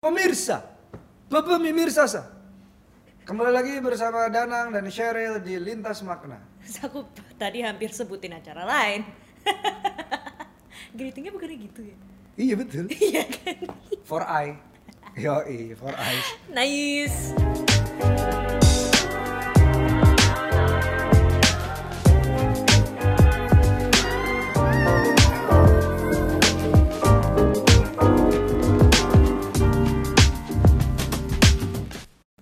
Pemirsa, Bapak Pemirsa sah. Kembali lagi bersama Danang dan Sheryl di Lintas Makna. Aku tadi hampir sebutin acara lain. Greetingnya bukannya gitu ya? Iya betul. Iya kan? For eye. Yoi, for eyes. Nice.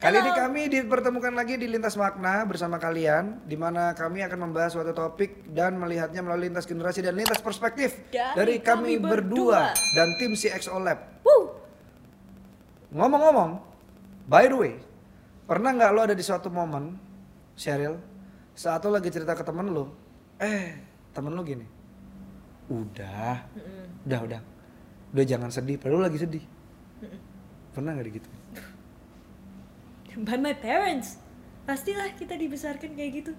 Kali ini kami dipertemukan lagi di Lintas Makna bersama kalian di mana kami akan membahas suatu topik dan melihatnya melalui lintas generasi dan lintas perspektif Dari kami, kami berdua. berdua. dan tim CXO Lab. Ngomong-ngomong, by the way, pernah nggak lo ada di suatu momen, Sheryl, saat lo lagi cerita ke temen lo, eh temen lo gini, udah, udah, udah, udah jangan sedih, padahal lo lagi sedih. Pernah nggak gitu? By my parents. Pastilah kita dibesarkan kayak gitu.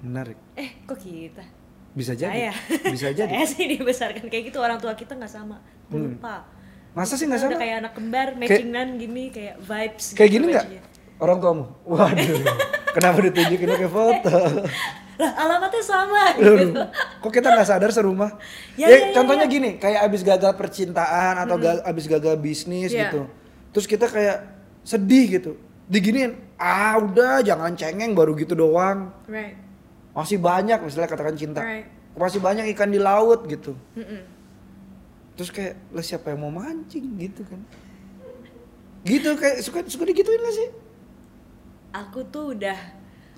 Menarik. Eh, kok kita? Bisa jadi. Saya. Bisa jadi. Saya sih dibesarkan kayak gitu. Orang tua kita nggak sama. Hmm. Lupa. Masa sih nggak sama? Udah kayak anak kembar, matchingan gini, kayak vibes. Kayak gitu gini nggak? Orang tuamu? Waduh, kenapa ditunjukin pakai foto? Lah, alamatnya sama gitu. Kok kita nggak sadar serumah? Ya, Ya, ya, ya, contohnya ya. gini, kayak abis gagal percintaan atau ga- abis gagal bisnis Iya. gitu. Terus kita kayak sedih gitu. Diginiin, ah udah jangan cengeng baru gitu doang. Right. Masih banyak misalnya katakan cinta. Right. Masih banyak ikan di laut gitu. Mm-mm. Terus kayak lah siapa yang mau mancing gitu kan. Gitu kayak suka suka digituin gak sih? Aku tuh udah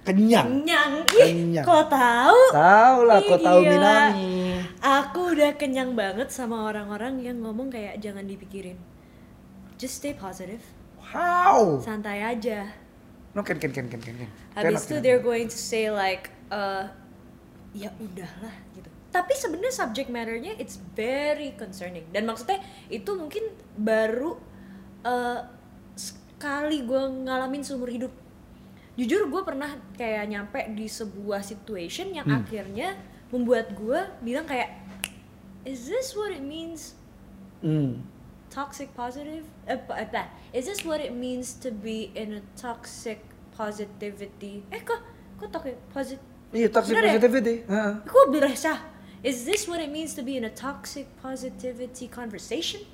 Kenyang. kenyang. Ih, Kenyang. kok tahu? Tahu lah, kok tahu. Minami. Aku udah kenyang banget sama orang-orang yang ngomong kayak jangan dipikirin. Just stay positive. Wow. Santai aja. No ken ken ken ken ken. ken. Habis itu they're going to say like uh, ya udahlah gitu. Tapi sebenarnya subject matternya it's very concerning. Dan maksudnya itu mungkin baru uh, sekali gue ngalamin seumur hidup. Jujur gue pernah kayak nyampe di sebuah situation yang Hmm. akhirnya membuat gue bilang kayak is this what it means Hmm. Toxic positive eh, eh, bah. is this what it means to be in a toxic positivity eh kok kok toxic Iya toxic Bener ya? positivity. Heeh. kok berasa is this what it means to be in a toxic positivity conversation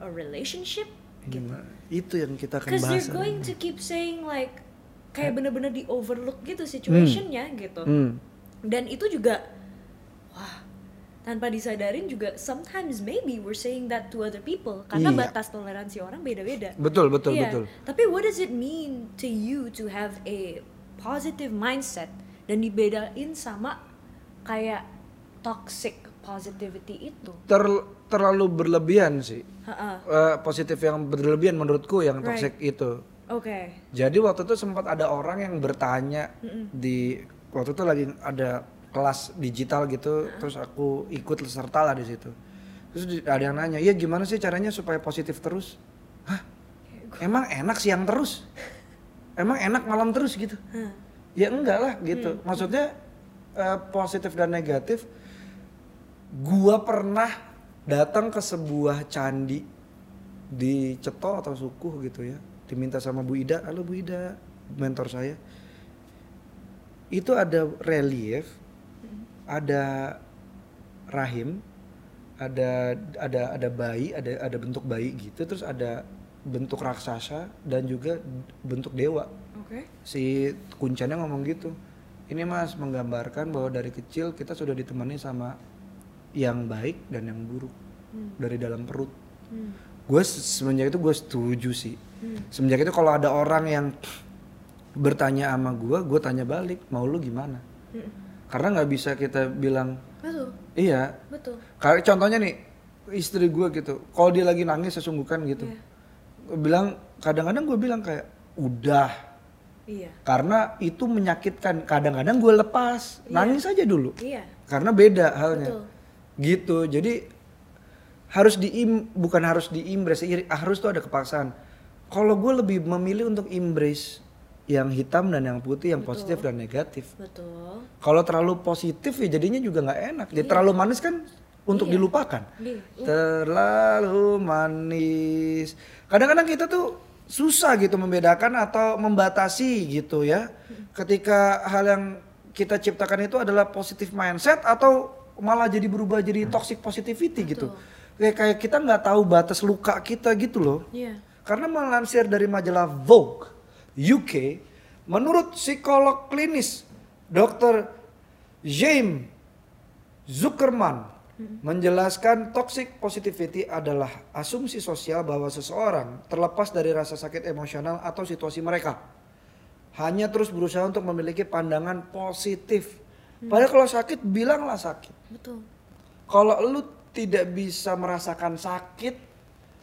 or relationship Gimana? Itu yang kita akan because bahas. they're going to keep saying like kayak bener-bener di overlook gitu situationnya gitu Hmm. dan itu juga wah tanpa disadarin juga sometimes maybe we're saying that to other people karena Iya. batas toleransi orang beda-beda Betul betul Iya, betul. tapi what does it mean to you to have a positive mindset dan dibedain sama kayak toxic positivity itu Ter- terlalu berlebihan sih. Ha-ha. Eh, positif yang berlebihan menurutku yang Right. toxic itu. oke Jadi waktu itu sempat ada orang yang bertanya di waktu itu lagi ada kelas digital gitu, terus aku ikut serta lah di situ. Terus ada yang nanya, "Iya gimana sih caranya supaya positif terus?" Hah? Emang enak siang terus? Emang enak malam terus gitu? Hah. Ya enggak lah gitu. Maksudnya eh, positif dan negatif. Gua pernah datang ke sebuah candi di Ceto atau Sukuh gitu ya. Diminta sama Bu Ida, halo Bu Ida, mentor saya. Itu ada relief, ada rahim, ada ada ada bayi, ada ada bentuk bayi gitu, terus ada bentuk raksasa dan juga bentuk dewa. Oke. Si kuncannya ngomong gitu ini mas menggambarkan bahwa dari kecil kita sudah ditemani sama yang baik dan yang buruk dari dalam perut. Hmm. gue semenjak itu gue setuju sih. Semenjak itu kalau ada orang yang bertanya sama gue gue tanya balik mau lu gimana? Hmm. Karena nggak bisa kita bilang betul. iya. Betul. Kayak contohnya nih istri gue gitu. Kalau dia lagi nangis sesungguhkan gitu. Iya. Gua bilang kadang-kadang gue bilang kayak udah. Iya. Karena itu menyakitkan. Kadang-kadang gue lepas. Nangis aja dulu. Iya. Karena beda halnya. Betul. gitu. Jadi harus diim bukan harus diimbrace iri- harus tuh ada kepaksaan. Kalau gue lebih memilih untuk embrace yang hitam dan yang putih yang Betul. positif dan negatif betul kalau terlalu positif ya jadinya juga nggak enak Iya. jadi terlalu manis kan untuk Iya. dilupakan. Iya. Terlalu manis. Kadang-kadang kita tuh susah gitu membedakan atau membatasi gitu ya. Ketika hal yang kita ciptakan itu adalah positive mindset atau malah jadi berubah jadi toxic positivity gitu. Kayak kayak kita nggak tahu batas luka kita gitu loh. Iya. Karena melansir dari majalah Vogue UK, menurut psikolog klinis Dr. James Zuckerman menjelaskan toxic positivity adalah asumsi sosial bahwa seseorang terlepas dari rasa sakit emosional atau situasi mereka hanya terus berusaha untuk memiliki pandangan positif. Padahal kalau sakit bilanglah sakit. Betul. Kalau lu tidak bisa merasakan sakit,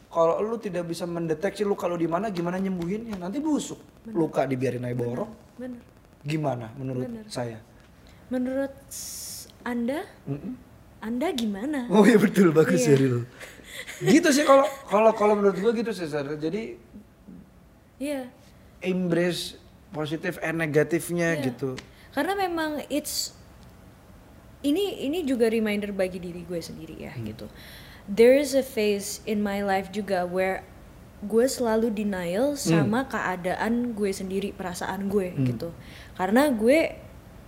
kalau lu tidak bisa mendeteksi lu kalau di mana gimana nyembuhinnya, nanti busuk. Luka dibiarin aja borok. Bener. Gimana menurut Bener. saya? Menurut Anda, Mm-mm. Anda gimana? Oh iya betul bagus Iya. Sheryl. gitu sih kalau kalau kalau menurut gua gitu sih Sar. Jadi Iya. embrace positif and negatifnya Iya. gitu. Karena memang it's ini ini juga reminder bagi diri gue sendiri ya gitu. There is a phase in my life juga where gue selalu denial sama keadaan gue sendiri, perasaan gue gitu. Karena gue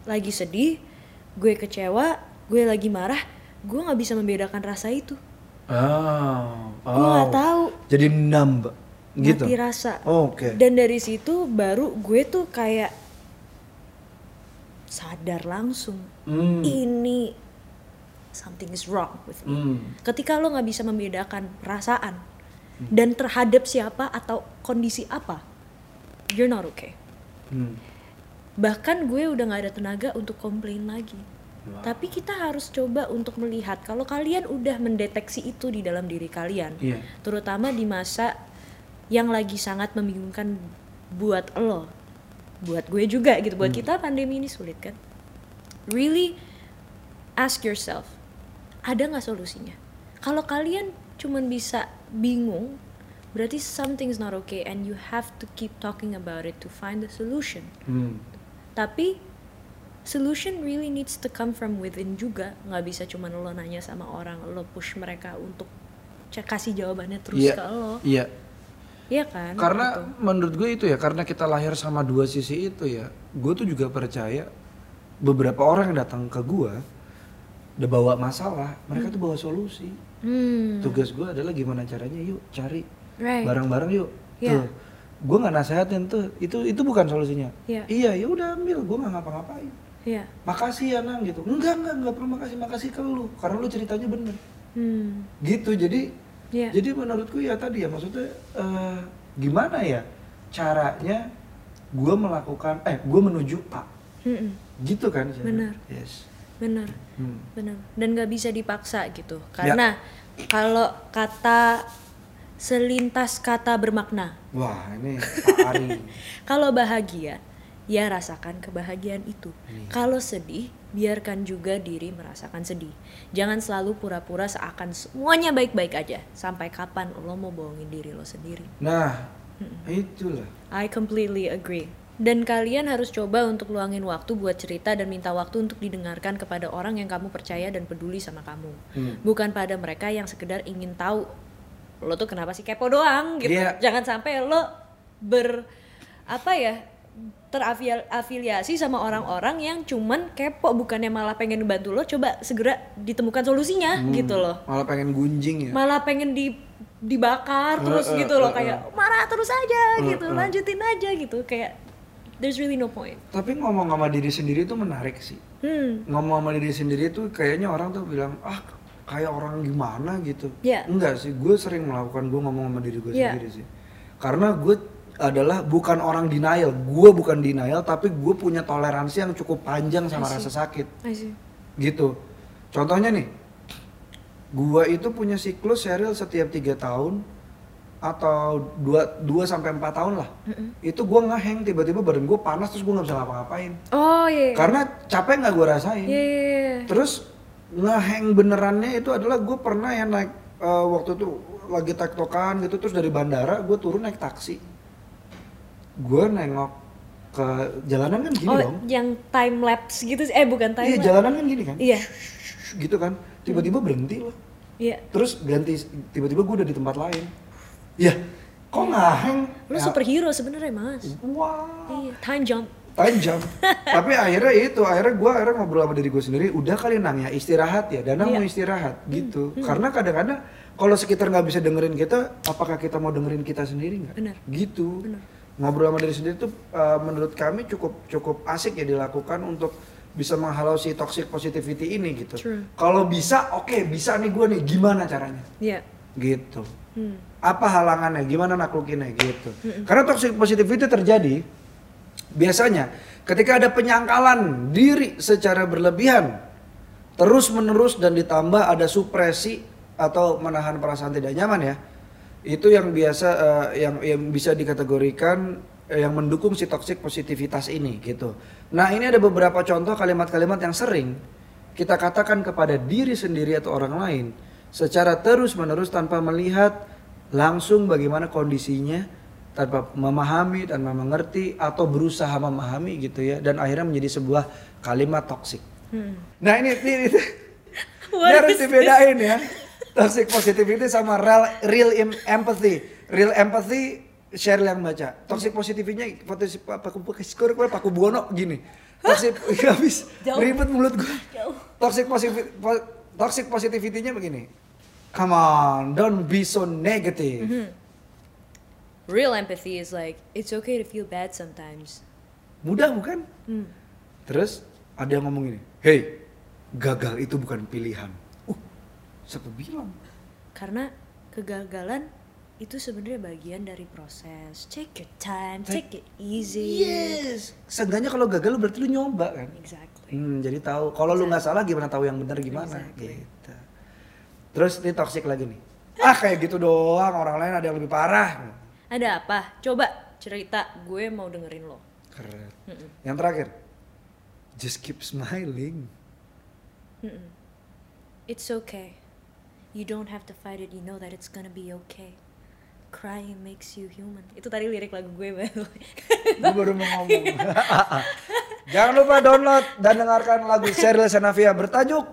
lagi sedih, gue kecewa, gue lagi marah, gue nggak bisa membedakan rasa itu. Oh, Gue nggak tahu Jadi numb gitu. mati rasa. Oke. Dan dari situ baru gue tuh kayak sadar langsung Hmm. ini something is wrong with me. Hmm. Ketika lo nggak bisa membedakan perasaan dan terhadap siapa atau kondisi apa, you're not okay. Hmm. Bahkan gue udah nggak ada tenaga untuk komplain lagi. Wow. Tapi kita harus coba untuk melihat kalau kalian udah mendeteksi itu di dalam diri kalian, Iya. terutama di masa yang lagi sangat membingungkan buat lo, buat gue juga gitu, buat kita pandemi ini sulit kan. Really ask yourself, ada nggak solusinya? Kalau kalian cuman bisa bingung, berarti something's not okay and you have to keep talking about it to find the solution. Hmm. Tapi solution really needs to come from within juga, nggak bisa cuman lo nanya sama orang, lo push mereka untuk kasih jawabannya terus Iya. ke lo, Iya. iya kan? Karena Gitu. menurut gue itu ya, karena kita lahir sama dua sisi itu ya, gue tuh juga percaya beberapa orang yang datang ke gue udah bawa masalah, mereka tuh bawa solusi. hmm, Tugas gue adalah gimana caranya, yuk cari right, bareng-bareng yuk. Iya. Tuh, gue nggak nasehatin tuh, itu itu bukan solusinya. Iya. Iya, ya udah ambil, gue nggak ngapa-ngapain. iya, Makasih ya nang gitu. Enggak enggak enggak perlu makasih makasih ke lu, karena lu ceritanya bener. hmm, Gitu, jadi iya, jadi menurutku ya tadi ya maksudnya eh, gimana ya caranya gue melakukan eh gue menuju pak Mm-mm. gitu kan? Benar. yes bener, Hmm. bener, dan nggak bisa dipaksa gitu, karena kalau kata selintas kata bermakna, wah ini Kalau bahagia, ya rasakan kebahagiaan itu. Kalau sedih, biarkan juga diri merasakan sedih. Jangan selalu pura-pura seakan semuanya baik-baik aja. Sampai kapan lo mau bohongin diri lo sendiri? nah itulah I completely agree. Dan kalian harus coba untuk luangin waktu buat cerita dan minta waktu untuk didengarkan kepada orang yang kamu percaya dan peduli sama kamu. Hmm. Bukan pada mereka yang sekedar ingin tahu lo tuh kenapa sih kepo doang gitu. Iya. Jangan sampai lo ber apa ya terafiliasi sama orang-orang yang cuman kepo bukannya malah pengen bantu lo coba segera ditemukan solusinya Hmm. gitu loh malah pengen gunjing ya malah pengen di dibakar terus eh, gitu loh eh, kayak marah terus aja Eh, gitu eh. lanjutin aja gitu kayak there's really no point. Tapi ngomong sama diri sendiri itu menarik sih. Hmm. Ngomong sama diri sendiri tuh kayaknya orang tuh bilang ah kayak orang gimana gitu. Iya. enggak sih gue sering melakukan gue ngomong sama diri gue Iya. sendiri sih. Karena gue adalah bukan orang denial. Gue bukan denial tapi gue punya toleransi yang cukup panjang sama rasa sakit. I see. Gitu. Contohnya nih gue itu punya siklus serial setiap tiga tahun atau dua dua sampai empat tahun lah itu gue ngeheng tiba-tiba badan gue panas terus gue nggak bisa ngapa-ngapain oh iya karena capek nggak gue rasain iya iya, iya. Terus ngeheng benerannya itu adalah gue pernah ya naik eh, waktu itu lagi tektokan gitu terus dari bandara gue turun naik taksi. Gue nengok ke jalanan kan gini oh dong. yang time lapse gitu eh bukan time Iya lapse jalanan kan gini kan. iya Gitu kan. tiba-tiba berhenti loh Iya. terus ganti tiba-tiba gue udah di tempat lain ya kok ngaheng Lu Ya, superhero sebenarnya mas. wah Iya. Time jump. tajam tapi akhirnya itu akhirnya gue akhirnya ngobrol sama diri gue sendiri udah kali nang ya istirahat ya mau Iya. istirahat gitu karena kadang-kadang kalau sekitar nggak bisa dengerin kita apakah kita mau dengerin kita sendiri nggak Benar. gitu Benar. ngobrol sama diri sendiri tuh uh, menurut kami cukup cukup asik ya dilakukan untuk bisa menghalau si toxic positivity ini gitu kalau bisa oke bisa nih gue nih gimana caranya Iya. gitu Hmm. Apa halangannya gimana naklukinnya gitu. Karena toxic positivity terjadi biasanya ketika ada penyangkalan diri secara berlebihan terus menerus dan ditambah ada supresi atau menahan perasaan tidak nyaman ya itu yang biasa eh, yang yang bisa dikategorikan eh, yang mendukung si toxic positivitas ini gitu. Nah ini ada beberapa contoh kalimat-kalimat yang sering kita katakan kepada diri sendiri atau orang lain secara terus menerus tanpa melihat langsung bagaimana kondisinya tanpa memahami tanpa mengerti atau berusaha memahami gitu ya dan akhirnya menjadi sebuah kalimat toksik. Hmm. Nah ini ini, ini, ini harus dibedain ya toxic positivity sama real real em- empathy. Real empathy share yang baca. Toxic positivity-nya paku skor gue paku buwono gini. Toxic habis ribet mulut gue. Toxic positivity toxic positivity-nya begini. Come on, don't be so negative. Mm-hmm. Real empathy is like it's okay to feel bad sometimes. Mudah bukan? Hmm. Terus ada yang ngomong ini, hey, gagal itu bukan pilihan. Uh, siapa bilang? Karena kegagalan itu sebenarnya bagian dari proses. Take your time, take it easy. Yes. Seenggaknya kalau gagal lu berarti lu nyoba kan. Exactly. Hmm, jadi tahu. Kalau lu nggak salah gimana tahu yang benar gimana? Exactly. Gitu. Terus ini toxic lagi nih. Ah kayak gitu doang. Orang lain ada yang lebih parah. Ada apa? Coba cerita, gue mau dengerin lo. Keren. Yang terakhir, just keep smiling. It's okay. You don't have to fight it. You know that it's gonna be okay. Crying makes you human. Itu tadi lirik lagu gue way. Gue baru mau ngomong. Jangan lupa download dan dengarkan lagu Sheryl Sanavia bertajuk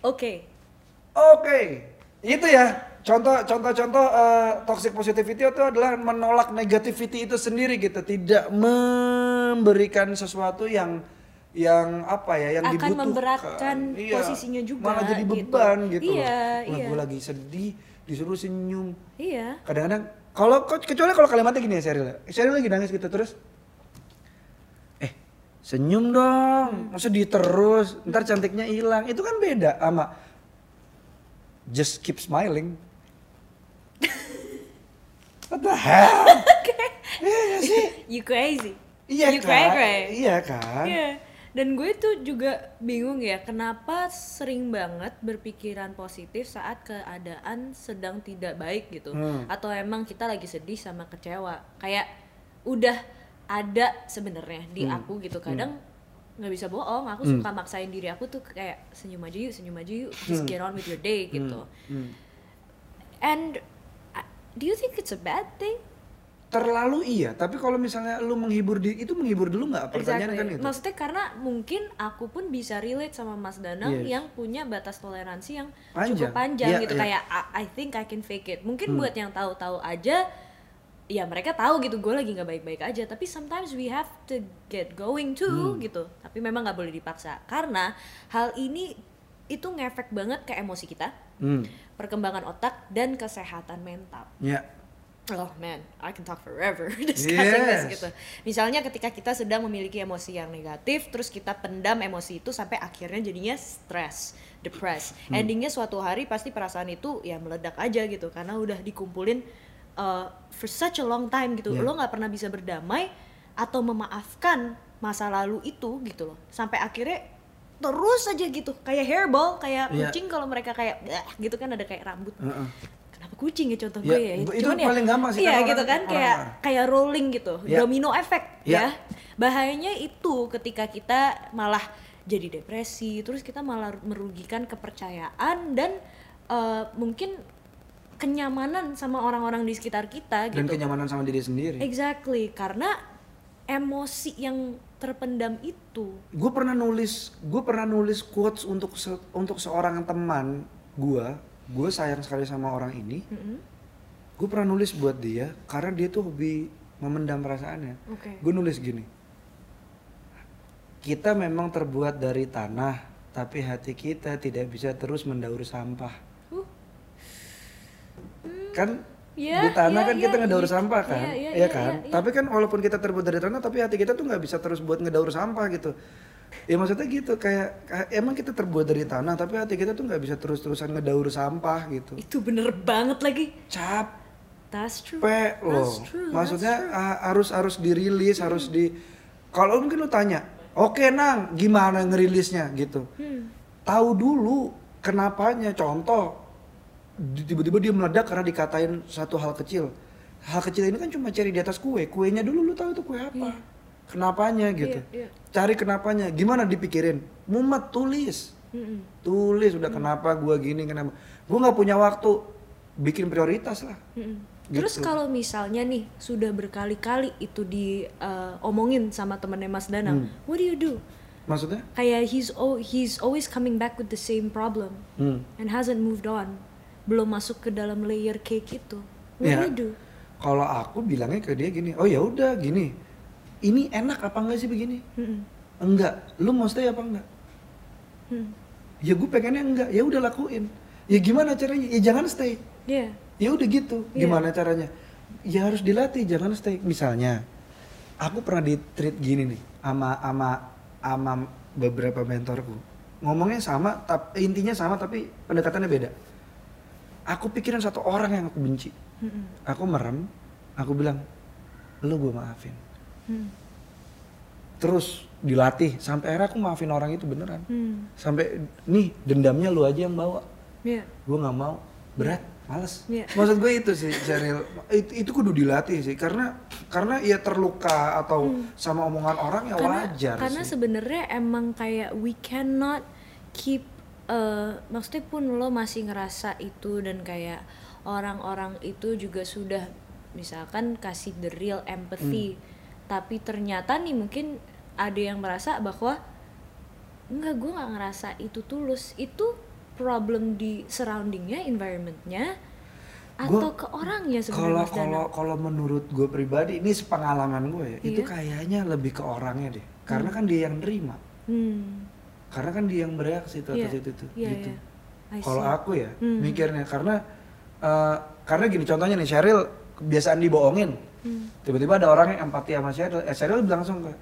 Oke. Oke. Itu ya. Contoh contoh-contoh eh, toxic positivity itu adalah menolak negativity itu sendiri gitu, tidak memberikan sesuatu yang yang apa ya yang Akan dibutuhkan. memberatkan Iya. posisinya juga, Malah jadi gitu. beban gitu. Iya, Wah, iya. gue lagi sedih, disuruh senyum. Iya. kadang-kadang kalau kecuali kalau kalimatnya gini ya Sheryl Sheryl lagi nangis gitu terus eh senyum dong masa di terus ntar cantiknya hilang itu kan beda sama just keep smiling what the hell iya nggak sih You crazy. iya you kan cray. iya kan Iya. Dan gue tuh juga bingung ya, kenapa sering banget berpikiran positif saat keadaan sedang tidak baik gitu. Hmm. Atau emang kita lagi sedih sama kecewa. Kayak udah ada sebenarnya di Hmm. aku gitu. Kadang nggak bisa bohong, aku suka maksain diri aku tuh kayak senyum aja yuk, senyum aja yuk, just get on with your day gitu. Hmm. And uh, do you think it's a bad thing? terlalu iya tapi kalau misalnya lu menghibur di itu menghibur dulu nggak pertanyaan kan itu Maksudnya karena mungkin aku pun bisa relate sama Mas Danang Yes. yang punya batas toleransi yang Panjang. cukup panjang Iya, gitu. Hmm. kayak I, I think I can fake it. Mungkin buat yang tahu-tahu aja ya mereka tahu gitu gue lagi nggak baik-baik aja tapi sometimes we have to get going too Hmm. gitu tapi memang nggak boleh dipaksa karena hal ini itu ngefek banget ke emosi kita hmm. perkembangan otak dan kesehatan mental ya Oh man, I can talk forever discussing Yes. this gitu. Misalnya ketika kita sedang memiliki emosi yang negatif, terus kita pendam emosi itu sampai akhirnya jadinya stres, depressed. Hmm. Endingnya suatu hari pasti perasaan itu ya meledak aja gitu, karena udah dikumpulin uh, for such a long time gitu. Yeah. Lo nggak pernah bisa berdamai atau memaafkan masa lalu itu gitu loh, sampai akhirnya terus aja gitu, kayak hairball, kayak Yeah. kucing kalau mereka kayak gitu kan ada kayak rambut Heeh. kenapa kucing ya contoh Ya, gue ya itu Cuman paling gampang sih, iya gitu orang- kan kayak orang- kayak rolling gitu Ya. domino efek Ya. ya bahayanya itu ketika kita malah jadi depresi terus kita malah merugikan kepercayaan dan eh, mungkin kenyamanan sama orang-orang di sekitar kita dan gitu. kenyamanan sama diri sendiri. Exactly karena emosi yang terpendam itu. Gue pernah nulis gue pernah nulis quotes untuk se- untuk seorang teman gue gue sayang sekali sama orang ini. Mm-mm. gue pernah nulis buat dia karena dia tuh hobi memendam perasaannya. Oke. Gue nulis gini kita memang terbuat dari tanah tapi hati kita tidak bisa terus mendaur sampah. Kan Ya, di tanah ya, kan ya, kita ngedaur iya, sampah kan? iya, iya, ya iya, kan? iya, iya. tapi kan walaupun kita terbuat dari tanah tapi hati kita tuh nggak bisa terus buat ngedaur sampah gitu. Ya maksudnya gitu kayak, kayak emang kita terbuat dari tanah tapi hati kita tuh nggak bisa terus-terusan ngedaur sampah gitu. Itu bener banget lagi. Capek that's true. loh. That's true, that's maksudnya true. ah, harus harus dirilis harus di kalau mungkin lu tanya oke nang gimana ngerilisnya? gitu. Hmm. tahu dulu kenapanya. Contoh tiba-tiba dia meledak karena dikatain satu hal kecil hal kecil ini kan cuma cari di atas kue kuenya dulu lu tahu itu kue apa Iya. kenapanya gitu Iya, iya. cari kenapanya gimana dipikirin mumet tulis Mm-mm. tulis udah kenapa gua gini kenapa gua nggak punya waktu bikin prioritas lah Mm-mm. Gitu. Terus kalau misalnya nih sudah berkali-kali itu diomongin sama temennya Mas Danang, Hmm. what do you do? maksudnya Kayak he's he's always coming back with the same problem hmm. and hasn't moved on, belum masuk ke dalam layer cake itu. What Ya. do kalau aku bilangnya ke dia gini oh ya udah gini. Ini enak apa enggak sih begini? Mm-mm. enggak. Lu mau stay apa enggak? Hmm. ya gue pengennya enggak. Ya udah lakuin. Ya gimana caranya? Ya jangan stay. Yeah. ya udah gitu. Iya. gimana caranya? Ya harus dilatih jangan stay. Misalnya aku pernah di treat gini nih sama sama sama beberapa mentorku. Ngomongnya sama tapi intinya sama tapi pendekatannya beda aku pikirin satu orang yang aku benci Mm-mm. aku merem aku bilang lu gue maafin Hmm. terus dilatih sampai akhirnya aku maafin orang itu beneran Hmm. sampai nih dendamnya lu aja yang bawa Yeah. gue nggak mau berat males Iya. maksud gue itu sih Cheryl itu, itu kudu dilatih sih karena karena ya terluka atau sama omongan orang ya Hmm. karena wajar karena sebenarnya emang kayak we cannot keep uh, maksudnya pun lo masih ngerasa itu dan kayak orang-orang itu juga sudah misalkan kasih the real empathy. Hmm. tapi ternyata nih mungkin ada yang merasa bahwa enggak gue nggak ngerasa itu tulus. Itu problem di surroundingnya environmentnya atau Gua- ke orangnya sebenarnya kalau kalau kalau menurut gue pribadi ini sepengalaman gue ya. Itu Iya. kayaknya lebih ke orangnya deh. Karena kan dia yang nerima. Hmm. Karena kan dia yang bereaksi tuh atas Iya. itu tuh Iya, gitu. I kalau aku ya Hmm. mikirnya karena eh, karena gini contohnya nih Cheryl kebiasaan dibohongin Hmm. tiba-tiba ada orang yang empati sama Cheryl eh, Cheryl bilang langsung kayak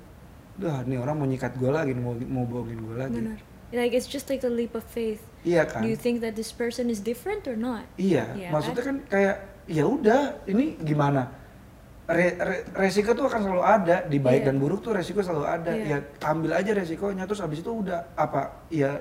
dah nih orang mau nyikat gue lagi mau mau bohongin gue lagi Benar. Like it's just like a leap of faith. iya kan Do you think that this person is different or not? iya Iya maksudnya kan kayak ya udah ini gimana Re- re- resiko tuh akan selalu ada di baik Iya. dan buruk tuh resiko selalu ada Iya. ya ambil aja resikonya terus abis itu udah apa ya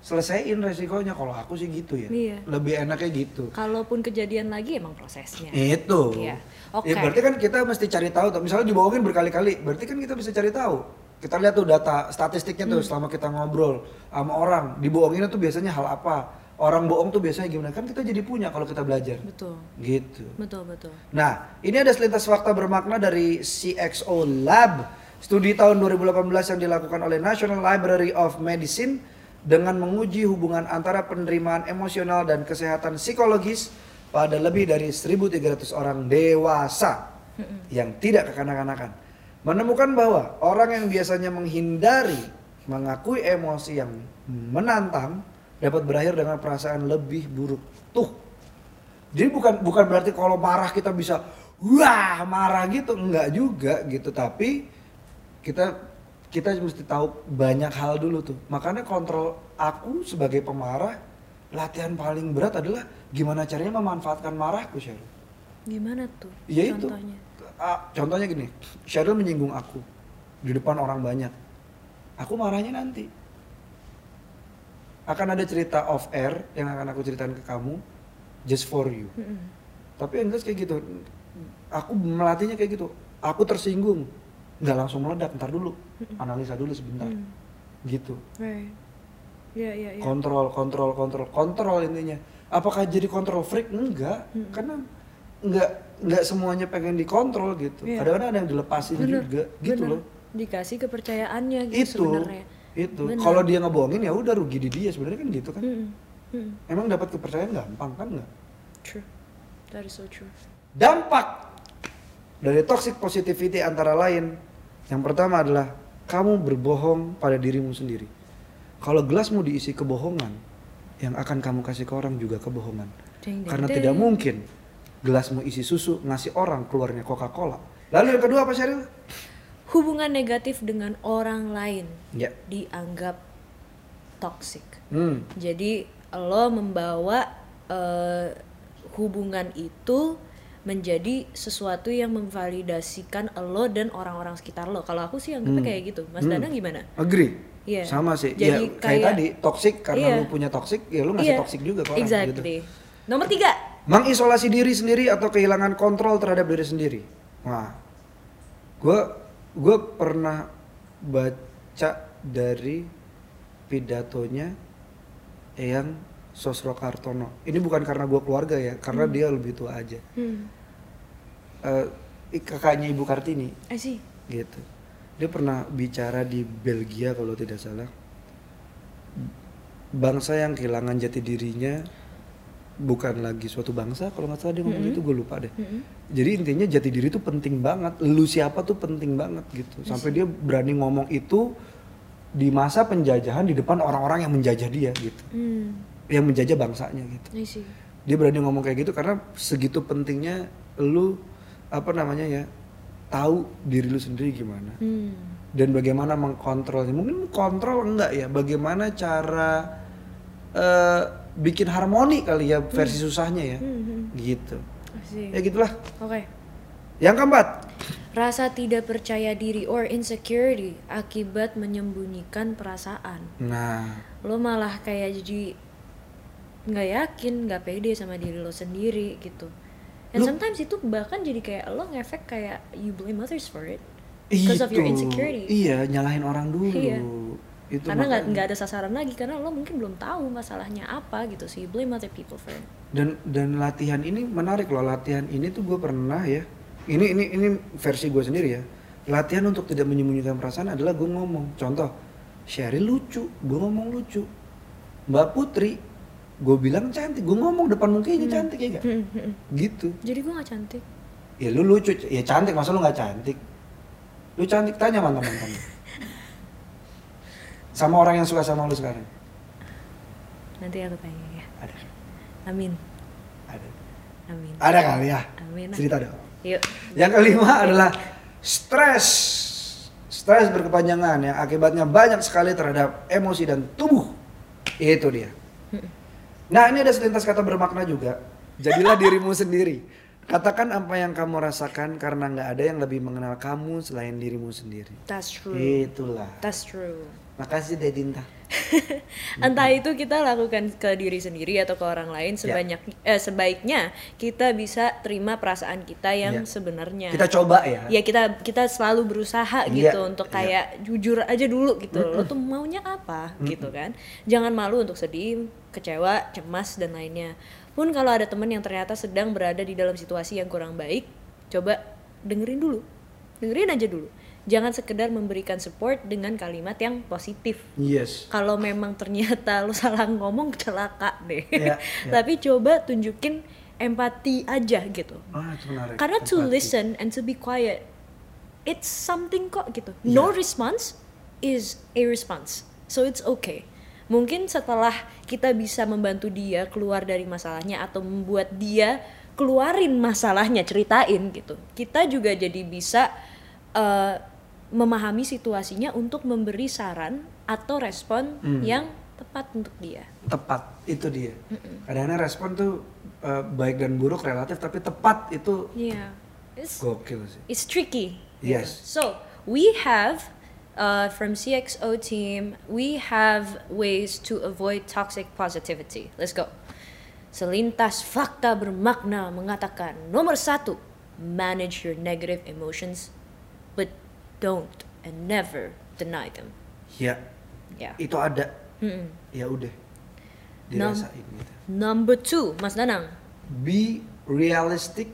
selesaiin resikonya kalau aku sih gitu ya Iya. lebih enaknya gitu Kalaupun kejadian lagi emang prosesnya. itu Iya. Oke. ya berarti kan kita mesti cari tahu tuh. misalnya dibohongin berkali-kali berarti kan kita bisa cari tahu kita lihat tuh data statistiknya Hmm. tuh selama kita ngobrol sama orang dibohonginnya tuh biasanya hal apa orang bohong tuh biasanya gimana kan kita jadi punya kalau kita belajar Betul. gitu Betul, betul. Nah, ini ada selintas fakta bermakna dari CXO Lab, studi tahun 2018 yang dilakukan oleh National Library of Medicine dengan menguji hubungan antara penerimaan emosional dan kesehatan psikologis pada lebih dari 1.300 orang dewasa yang tidak kekanak-kanakan. Menemukan bahwa orang yang biasanya menghindari mengakui emosi yang menantang dapat berakhir dengan perasaan lebih buruk. Tuh, jadi bukan bukan berarti kalau marah kita bisa wah marah gitu enggak juga gitu tapi kita kita mesti tahu banyak hal dulu tuh. Makanya kontrol aku sebagai pemarah latihan paling berat adalah gimana caranya memanfaatkan marahku Cheryl. Gimana tuh? Ya itu. contohnya? Ah, contohnya gini, Cheryl menyinggung aku di depan orang banyak. Aku marahnya nanti. Akan ada cerita off air yang akan aku ceritakan ke kamu just for you. Mm-mm. Tapi yang jelas kayak gitu. Aku melatihnya kayak gitu. Aku tersinggung, nggak langsung meledak, ntar dulu, analisa dulu sebentar, Mm. gitu. Right. Ya, ya, ya. Kontrol, kontrol, kontrol, kontrol intinya. Apakah jadi kontrol freak? Enggak, Mm. karena nggak nggak semuanya pengen dikontrol gitu. Iya. Kadang-kadang ada yang dilepasin Bener, juga, gitu bener, loh. dikasih kepercayaannya gitu itu sebenarnya itu. Kalau dia ngebohongin ya udah rugi di dia. Sebenarnya kan gitu kan. Mm-mm. emang dapat kepercayaan gampang kan nggak? True. That is so true. Dampak dari toxic positivity antara lain yang pertama adalah kamu berbohong pada dirimu sendiri. Kalau gelasmu diisi kebohongan yang akan kamu kasih ke orang juga kebohongan. Ding, ding, karena ding. tidak mungkin gelasmu isi susu ngasih orang keluarnya Coca-Cola. Lalu yang kedua apa Sheryl? Hubungan negatif dengan orang lain ya dianggap toxic hmm. jadi lo membawa eh, hubungan itu menjadi sesuatu yang memvalidasikan lo dan orang-orang sekitar lo. Kalau aku sih anggapnya Hmm. kayak gitu. Mas Hmm. Danang gimana? agree Iya. sama sih Jadi ya kayak, kayak- tadi toxic karena Iya. lu punya toxic ya lu ngasih Iya, toxic juga orang gitu Exactly. Nomor tiga. mengisolasi diri sendiri atau kehilangan kontrol terhadap diri sendiri. Wah, gue gue pernah baca dari pidatonya Eyang Sosro Kartono. Ini bukan karena gue keluarga ya, karena dia lebih tua aja. Hmm. Eh, i- kakaknya Ibu Kartini gitu. Dia pernah bicara di Belgia kalau tidak salah. Bangsa yang kehilangan jati dirinya bukan lagi suatu bangsa kalau nggak salah dia ngomong Mm-mm. gitu gue lupa deh. Mm-mm. Jadi intinya jati diri itu penting banget. Lu siapa tuh penting banget gitu. Sampai dia berani ngomong itu di masa penjajahan di depan orang-orang yang menjajah dia gitu. Hmm. Yang menjajah bangsanya gitu. Dia berani ngomong kayak gitu karena segitu pentingnya lu apa namanya ya tahu diri lu sendiri gimana Hmm. dan bagaimana mengkontrolnya. Mungkin kontrol enggak ya, bagaimana cara eh, bikin harmoni kali ya versi susahnya ya. Hmm, hmm. Gitu. See. Ya gitulah. Oke. Yang keempat, Rasa tidak percaya diri or insecurity akibat menyembunyikan perasaan. Nah, Lo malah kayak jadi nggak yakin, nggak pede sama diri lo sendiri gitu. And Lu- sometimes itu bahkan jadi kayak lo ngefek kayak you blame others for it. Because of your insecurity. Iya, nyalahin orang dulu. Iya. Itu karena nggak nggak ada sasaran lagi karena lo mungkin belum tahu masalahnya apa gitu sih blame other people for it. Dan dan latihan ini menarik loh. Latihan ini tuh gue pernah ya. Ini ini ini versi gue sendiri ya. Latihan untuk tidak menyembunyikan perasaan adalah gue ngomong. Contoh, Sherry lucu, gue ngomong lucu. Mbak Putri, gue bilang cantik, gue ngomong depan mukanya cantik ya gak? Hmm, hmm, hmm. Gitu. Jadi gue nggak cantik. Ya lu lucu, ya cantik masa lu nggak cantik? Lu cantik tanya mantan mantan. sama orang yang suka sama lu sekarang. Nanti aku tanya ya. Ada, Amin. ada, Amin. ada kali ya. Amin. Cerita dong. Yuk. Yang kelima adalah stres. Stres berkepanjangan yang akibatnya banyak sekali terhadap emosi dan tubuh. Itu dia. Nah ini ada selintas kata bermakna juga. Jadilah dirimu sendiri. Katakan apa yang kamu rasakan karena nggak ada yang lebih mengenal kamu selain dirimu sendiri. That's true. Itulah. That's true. Makasih Dedinta. Entah itu kita lakukan ke diri sendiri atau ke orang lain Ya. sebanyak eh, sebaiknya kita bisa terima perasaan kita yang Ya. sebenarnya. Kita coba ya. ya kita kita selalu berusaha Iya, gitu untuk iya. kayak jujur aja dulu gitu lo tuh maunya apa gitu kan jangan malu untuk sedih kecewa cemas dan lainnya pun kalau ada teman yang ternyata sedang berada di dalam situasi yang kurang baik coba dengerin dulu dengerin aja dulu jangan sekedar memberikan support dengan kalimat yang positif Yes. kalau memang ternyata lo salah ngomong celaka deh Iya, iya. tapi coba tunjukin empati aja gitu Ah itu menarik. karena to Empati. listen and to be quiet, it's something kok gitu. No Iya. response is a response, so it's okay. Mungkin setelah kita bisa membantu dia keluar dari masalahnya atau membuat dia keluarin masalahnya, ceritain gitu. Kita juga jadi bisa uh, memahami situasinya untuk memberi saran atau respon Hmm. yang tepat untuk dia. tepat itu dia. Kadang-kadang respon tuh eh, baik dan buruk relatif tapi tepat itu Yeah, it's gokil sih. it's tricky. Yes. So we have uh, from CXO team, we have ways to avoid toxic positivity. Let's go. Selintas fakta bermakna mengatakan nomor satu, manage your negative emotions, but don't and never deny them. Ya, Ya. itu ada. Mm-mm. Ya udah. Dirasain gitu. Number two, Mas Danang. Be realistic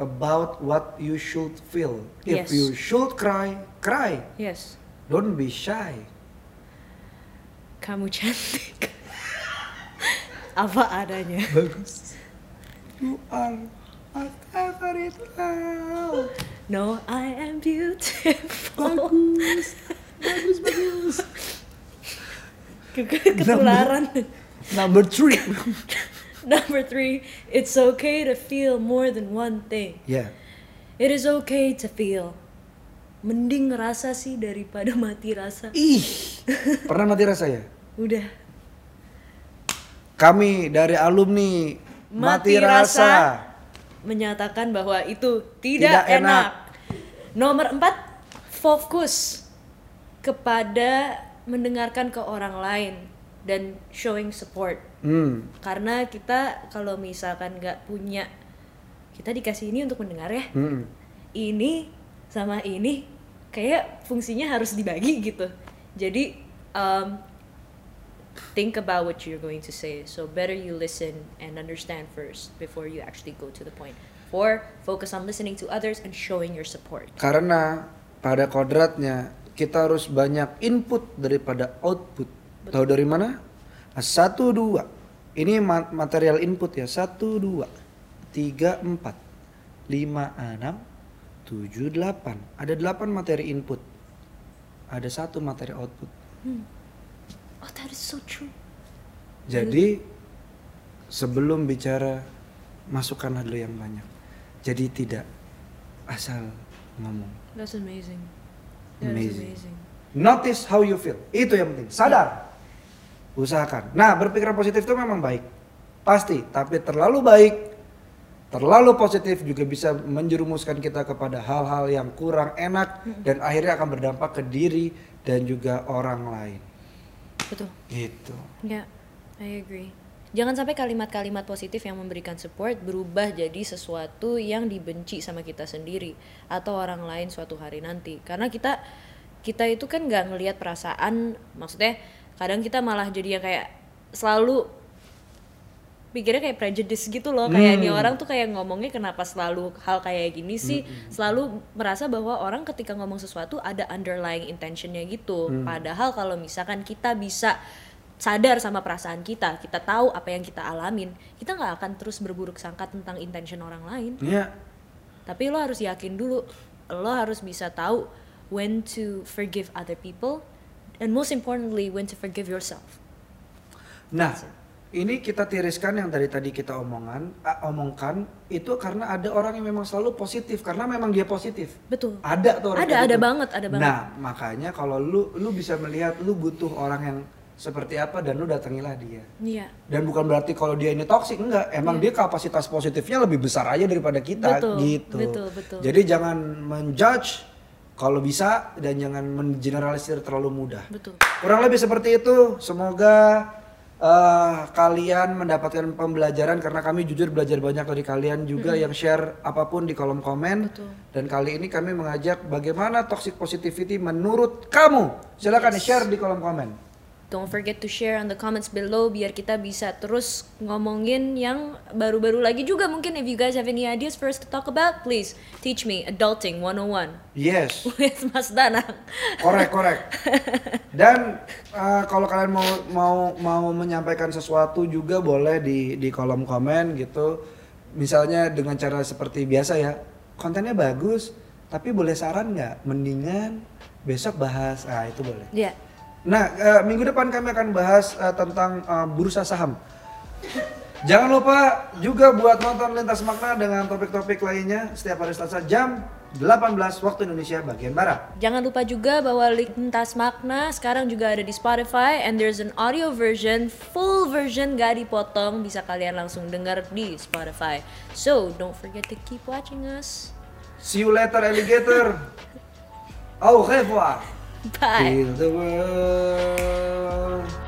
about what you should feel. If Yes. you should cry, cry. Yes. Don't be shy. Kamu cantik. Apa adanya. Bagus. You are whatever it now. No, I am beautiful. Bagus. Bagus, bagus. Ke- ke- Ketularan. Number three. Number three, it's okay to feel more than one thing. Ya. It is okay to feel. Mending ngerasa sih daripada mati rasa. Ih. Pernah mati rasa ya? Udah. Kami dari alumni Mati, Mati Rasa. Rasa. Menyatakan bahwa itu Tidak tidak, enak. enak. Nomor empat, fokus kepada mendengarkan ke orang lain dan showing support. Hmm. Karena kita kalau misalkan nggak punya, kita dikasih ini untuk mendengar ya. Hmm. ini sama ini kayak fungsinya harus dibagi gitu. Jadi um, think about what you're going to say. So better you listen and understand first before you actually go to the point. Four, focus on listening to others and showing your support. Karena pada kodratnya kita harus banyak input daripada output. Tahu dari mana? Satu dua. Ini ma- material input ya. Satu dua, tiga empat, lima enam, tujuh delapan. Ada delapan materi input. Ada satu materi output. Oh, that is so true. Jadi sebelum bicara masukkanlah dulu yang banyak. Jadi tidak asal ngomong. That's amazing. That is Amazing. amazing. Notice how you feel. Itu yang penting. Sadar. Usahakan. Nah, berpikiran positif itu memang baik. Pasti, tapi terlalu baik, terlalu positif juga bisa menjerumuskan kita kepada hal-hal yang kurang enak dan akhirnya akan berdampak ke diri dan juga orang lain. Betul. Gitu. Ya, I agree. Jangan sampai kalimat-kalimat positif yang memberikan support berubah jadi sesuatu yang dibenci sama kita sendiri atau orang lain suatu hari nanti. Karena kita kita itu kan nggak ngelihat perasaan, maksudnya kadang kita malah jadi yang kayak selalu pikirnya kayak prejudice gitu loh. Kayak ini orang tuh kayak ngomongnya kenapa selalu hal kayak gini sih? Selalu merasa bahwa orang ketika ngomong sesuatu ada underlying intentionnya gitu. Padahal kalau misalkan kita bisa sadar sama perasaan kita kita tahu apa yang kita alamin kita nggak akan terus berburuk sangka tentang intention orang lain. Ya, tapi lo harus yakin dulu lo harus bisa tahu when to forgive other people and most importantly when to forgive yourself. Nah, ini kita tiriskan yang dari tadi kita omongan, ah, omongkan itu karena ada orang yang memang selalu positif karena memang dia positif. betul Ada tuh orang Ada, ada gitu. banget, ada banget. Nah, makanya kalau lu lu bisa melihat lu butuh orang yang seperti apa dan lu datangilah dia. iya Dan bukan berarti kalau dia ini toksik enggak, emang dia kapasitas positifnya lebih besar aja daripada kita Betul, gitu. betul, betul. Jadi jangan menjudge kalau bisa dan jangan mengeneralisir terlalu mudah. betul Kurang lebih seperti itu. Semoga eh, kalian mendapatkan pembelajaran karena kami jujur belajar banyak dari kalian juga yang share apa pun di kolom komen. Betul. Dan kali ini kami mengajak bagaimana toxic positivity menurut kamu. Silakan share di kolom komen. Don't forget to share on the comments below biar kita bisa terus ngomongin yang baru-baru lagi juga mungkin if you guys have any ideas for us to talk about please teach me adulting 101 Yes. with Mas Danang. Korek, korek. Dan eh, kalau kalian mau mau mau menyampaikan sesuatu juga boleh di di kolom komen gitu. Misalnya dengan cara seperti biasa ya. Kontennya bagus, tapi boleh saran nggak? Mendingan besok bahas. Ah, itu boleh. Ya. Nah, eh, minggu depan kami akan bahas eh, tentang eh, bursa saham. Jangan lupa juga buat nonton Lintas Makna dengan topik-topik lainnya setiap hari Selasa jam 18 waktu Indonesia bagian Barat. Jangan lupa juga bahwa Lintas Makna sekarang juga ada di Spotify and there's an audio version, full version gak dipotong bisa kalian langsung dengar di Spotify. So, don't forget to keep watching us. See you later alligator. Au revoir. Bye. Till the world